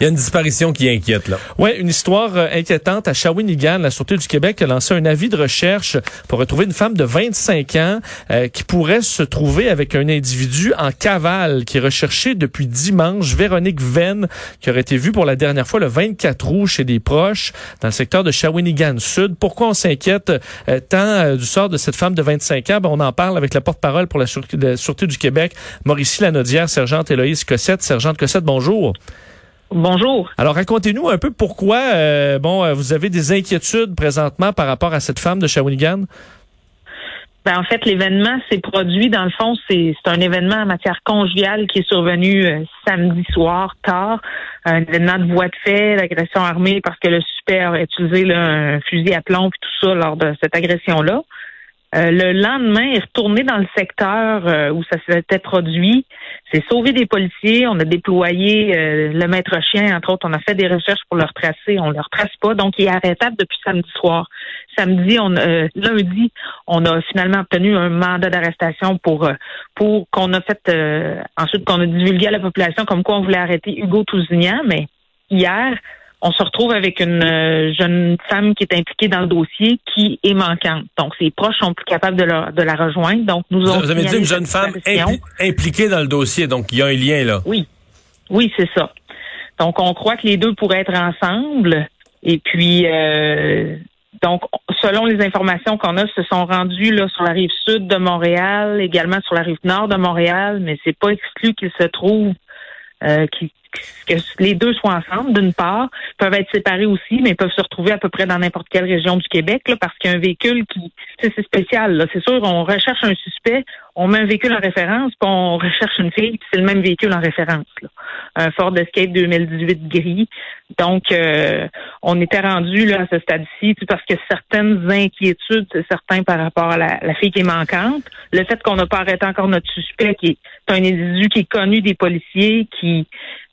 Il y a une disparition qui inquiète, là. Oui, une histoire euh, inquiétante à Shawinigan. La Sûreté du Québec a lancé un avis de recherche pour retrouver une femme de 25 ans euh, qui pourrait se trouver avec un individu en cavale qui est recherché depuis dimanche. Véronique Venn, qui aurait été vue pour la dernière fois le 24 août chez des proches dans le secteur de Shawinigan Sud. Pourquoi on s'inquiète euh, tant du sort de cette femme de 25 ans? Ben, on en parle avec la porte-parole pour la Sûreté du Québec, Mauricie Lanaudière, sergente Héloïse Cossette. Sergente Cossette, bonjour. Bonjour. Alors racontez-nous un peu pourquoi euh, bon euh, vous avez des inquiétudes présentement par rapport à cette femme de Shawinigan? Ben, en fait, l'événement s'est produit, dans le fond, c'est un événement en matière conjugale qui est survenu euh, samedi soir, tard. Un événement de voie de fait, d'agression armée, parce que le suspect aurait utilisé un fusil à plomb et tout ça lors de cette agression-là. Euh, le lendemain, est retourné dans le secteur euh, où ça s'était produit. C'est sauvé des policiers. On a déployé euh, le maître chien, entre autres. On a fait des recherches pour le retracer. On le retrace pas. Donc, il est arrêtable depuis samedi soir. Samedi, on lundi, on a finalement obtenu un mandat d'arrestation pour pour qu'on a fait ensuite qu'on a divulgué à la population comme quoi on voulait arrêter Hugo Tousignan. Mais hier, on se retrouve avec une euh, jeune femme qui est impliquée dans le dossier qui est manquante. Donc, ses proches sont plus capables de la, de la rejoindre. Donc, nous Vous, vous avez dit une jeune femme impliquée dans le dossier, donc il y a un lien là. Oui, oui, c'est ça. Donc, on croit que les deux pourraient être ensemble. Et puis, euh, donc, selon les informations qu'on a, se sont rendus là sur la rive sud de Montréal, également sur la rive nord de Montréal, mais c'est pas exclu qu'ils se trouvent euh, que les deux soient ensemble, d'une part, peuvent être séparés aussi, mais peuvent se retrouver à peu près dans n'importe quelle région du Québec, là, parce qu'il y a un véhicule qui, c'est spécial. C'est sûr, on recherche un suspect, on met un véhicule en référence, puis on recherche une fille, puis c'est le même véhicule en référence. Là. Un Ford Escape 2018 gris. Donc, euh, on était rendu là à ce stade-ci, parce que certaines inquiétudes, c'est certain par rapport à la, la, fille qui est manquante. Le fait qu'on n'a pas arrêté encore notre suspect, qui est un individu qui est connu des policiers, qui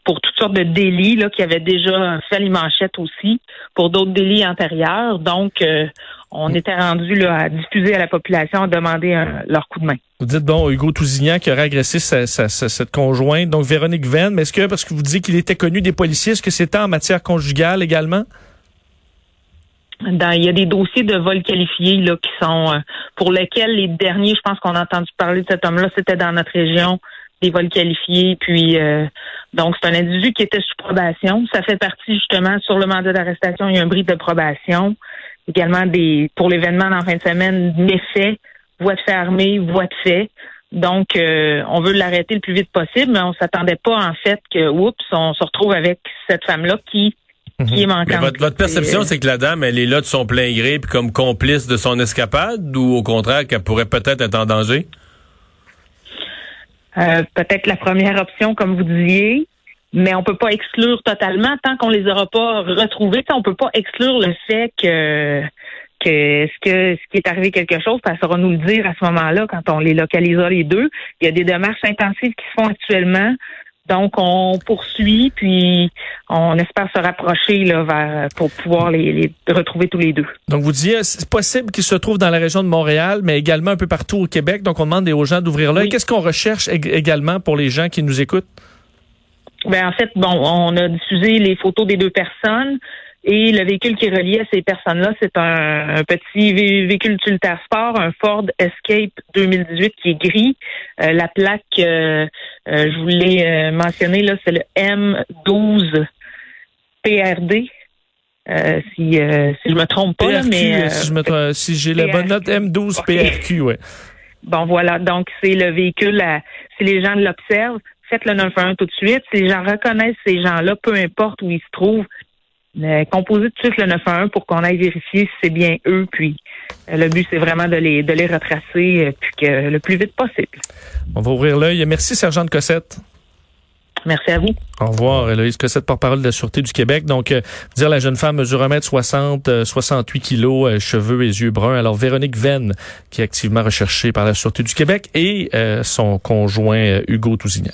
pour toutes sortes de délits là, qui avaient déjà fait les manchettes aussi pour d'autres délits antérieurs. Donc, euh, on était rendu là, à diffuser à la population, à demander leur coup de main. Vous dites, bon, Hugo Tousignan qui aurait agressé cette conjointe, donc Véronique Venn, mais est-ce que, parce que vous dites qu'il était connu des policiers, est-ce que c'était en matière conjugale également? Dans, il y a des dossiers de vol qualifiés là, qui sont euh, pour lesquels les derniers, je pense qu'on a entendu parler de cet homme-là, c'était dans notre région des vols qualifiés. Puis euh, donc c'est un individu qui était sous probation. Ça fait partie justement sur le mandat d'arrestation. Il y a un bris de probation. Également des pour l'événement en fin de semaine, méfaits, voie de fait armée, voie de fait. Donc, euh, on veut l'arrêter le plus vite possible, mais on s'attendait pas en fait que, oups, on se retrouve avec cette femme-là qui qui est mhm. manquante. votre, votre, perception, c'est que la dame, elle est là de son plein gré, puis comme complice de son escapade, ou au contraire qu'elle pourrait peut-être être en danger? Euh, peut-être la première option, comme vous disiez, mais on peut pas exclure totalement tant qu'on les aura pas retrouvés. On peut pas exclure le fait que que ce que ce qui est arrivé quelque chose, ça saura nous le dire à ce moment-là quand on les localisera les deux. Il y a des démarches intensives qui se font actuellement donc, on poursuit, puis on espère se rapprocher là, vers, pour pouvoir les, retrouver tous les deux. Donc, vous disiez, c'est possible qu'ils se trouvent dans la région de Montréal, mais également un peu partout au Québec. Donc, on demande aux gens d'ouvrir l'œil. Qu'est-ce qu'on recherche également pour les gens qui nous écoutent? Ben, en fait, bon, on a diffusé les photos des deux personnes. Et le véhicule qui est relié à ces personnes-là, c'est un, petit véhicule utilitaire sport, un Ford Escape 2018 qui est gris. Euh, la plaque, euh, euh, je voulais mentionner, là, c'est le M12 PRD. si, si je me trompe pas, mais si, je si j'ai la bonne note M12 PRQ, ouais. Bon voilà, donc c'est le véhicule. si les gens l'observent, faites le 911 tout de suite. Si les gens reconnaissent ces gens-là, peu importe où ils se trouvent, composer tout de suite le 911 pour qu'on aille vérifier si c'est bien eux. Puis euh, le but, c'est vraiment de les, de les retracer euh, puis que le plus vite possible. On va ouvrir l'œil. Merci, Sergent Cossette. Merci à vous. Au revoir, Eloïse Cossette, porte-parole de la Sûreté du Québec. Donc, euh, dire la jeune femme mesure 1m60, 68 kilos, cheveux et yeux bruns. Alors, Véronique Venn, qui est activement recherchée par la Sûreté du Québec, et son conjoint Hugo Tousignan.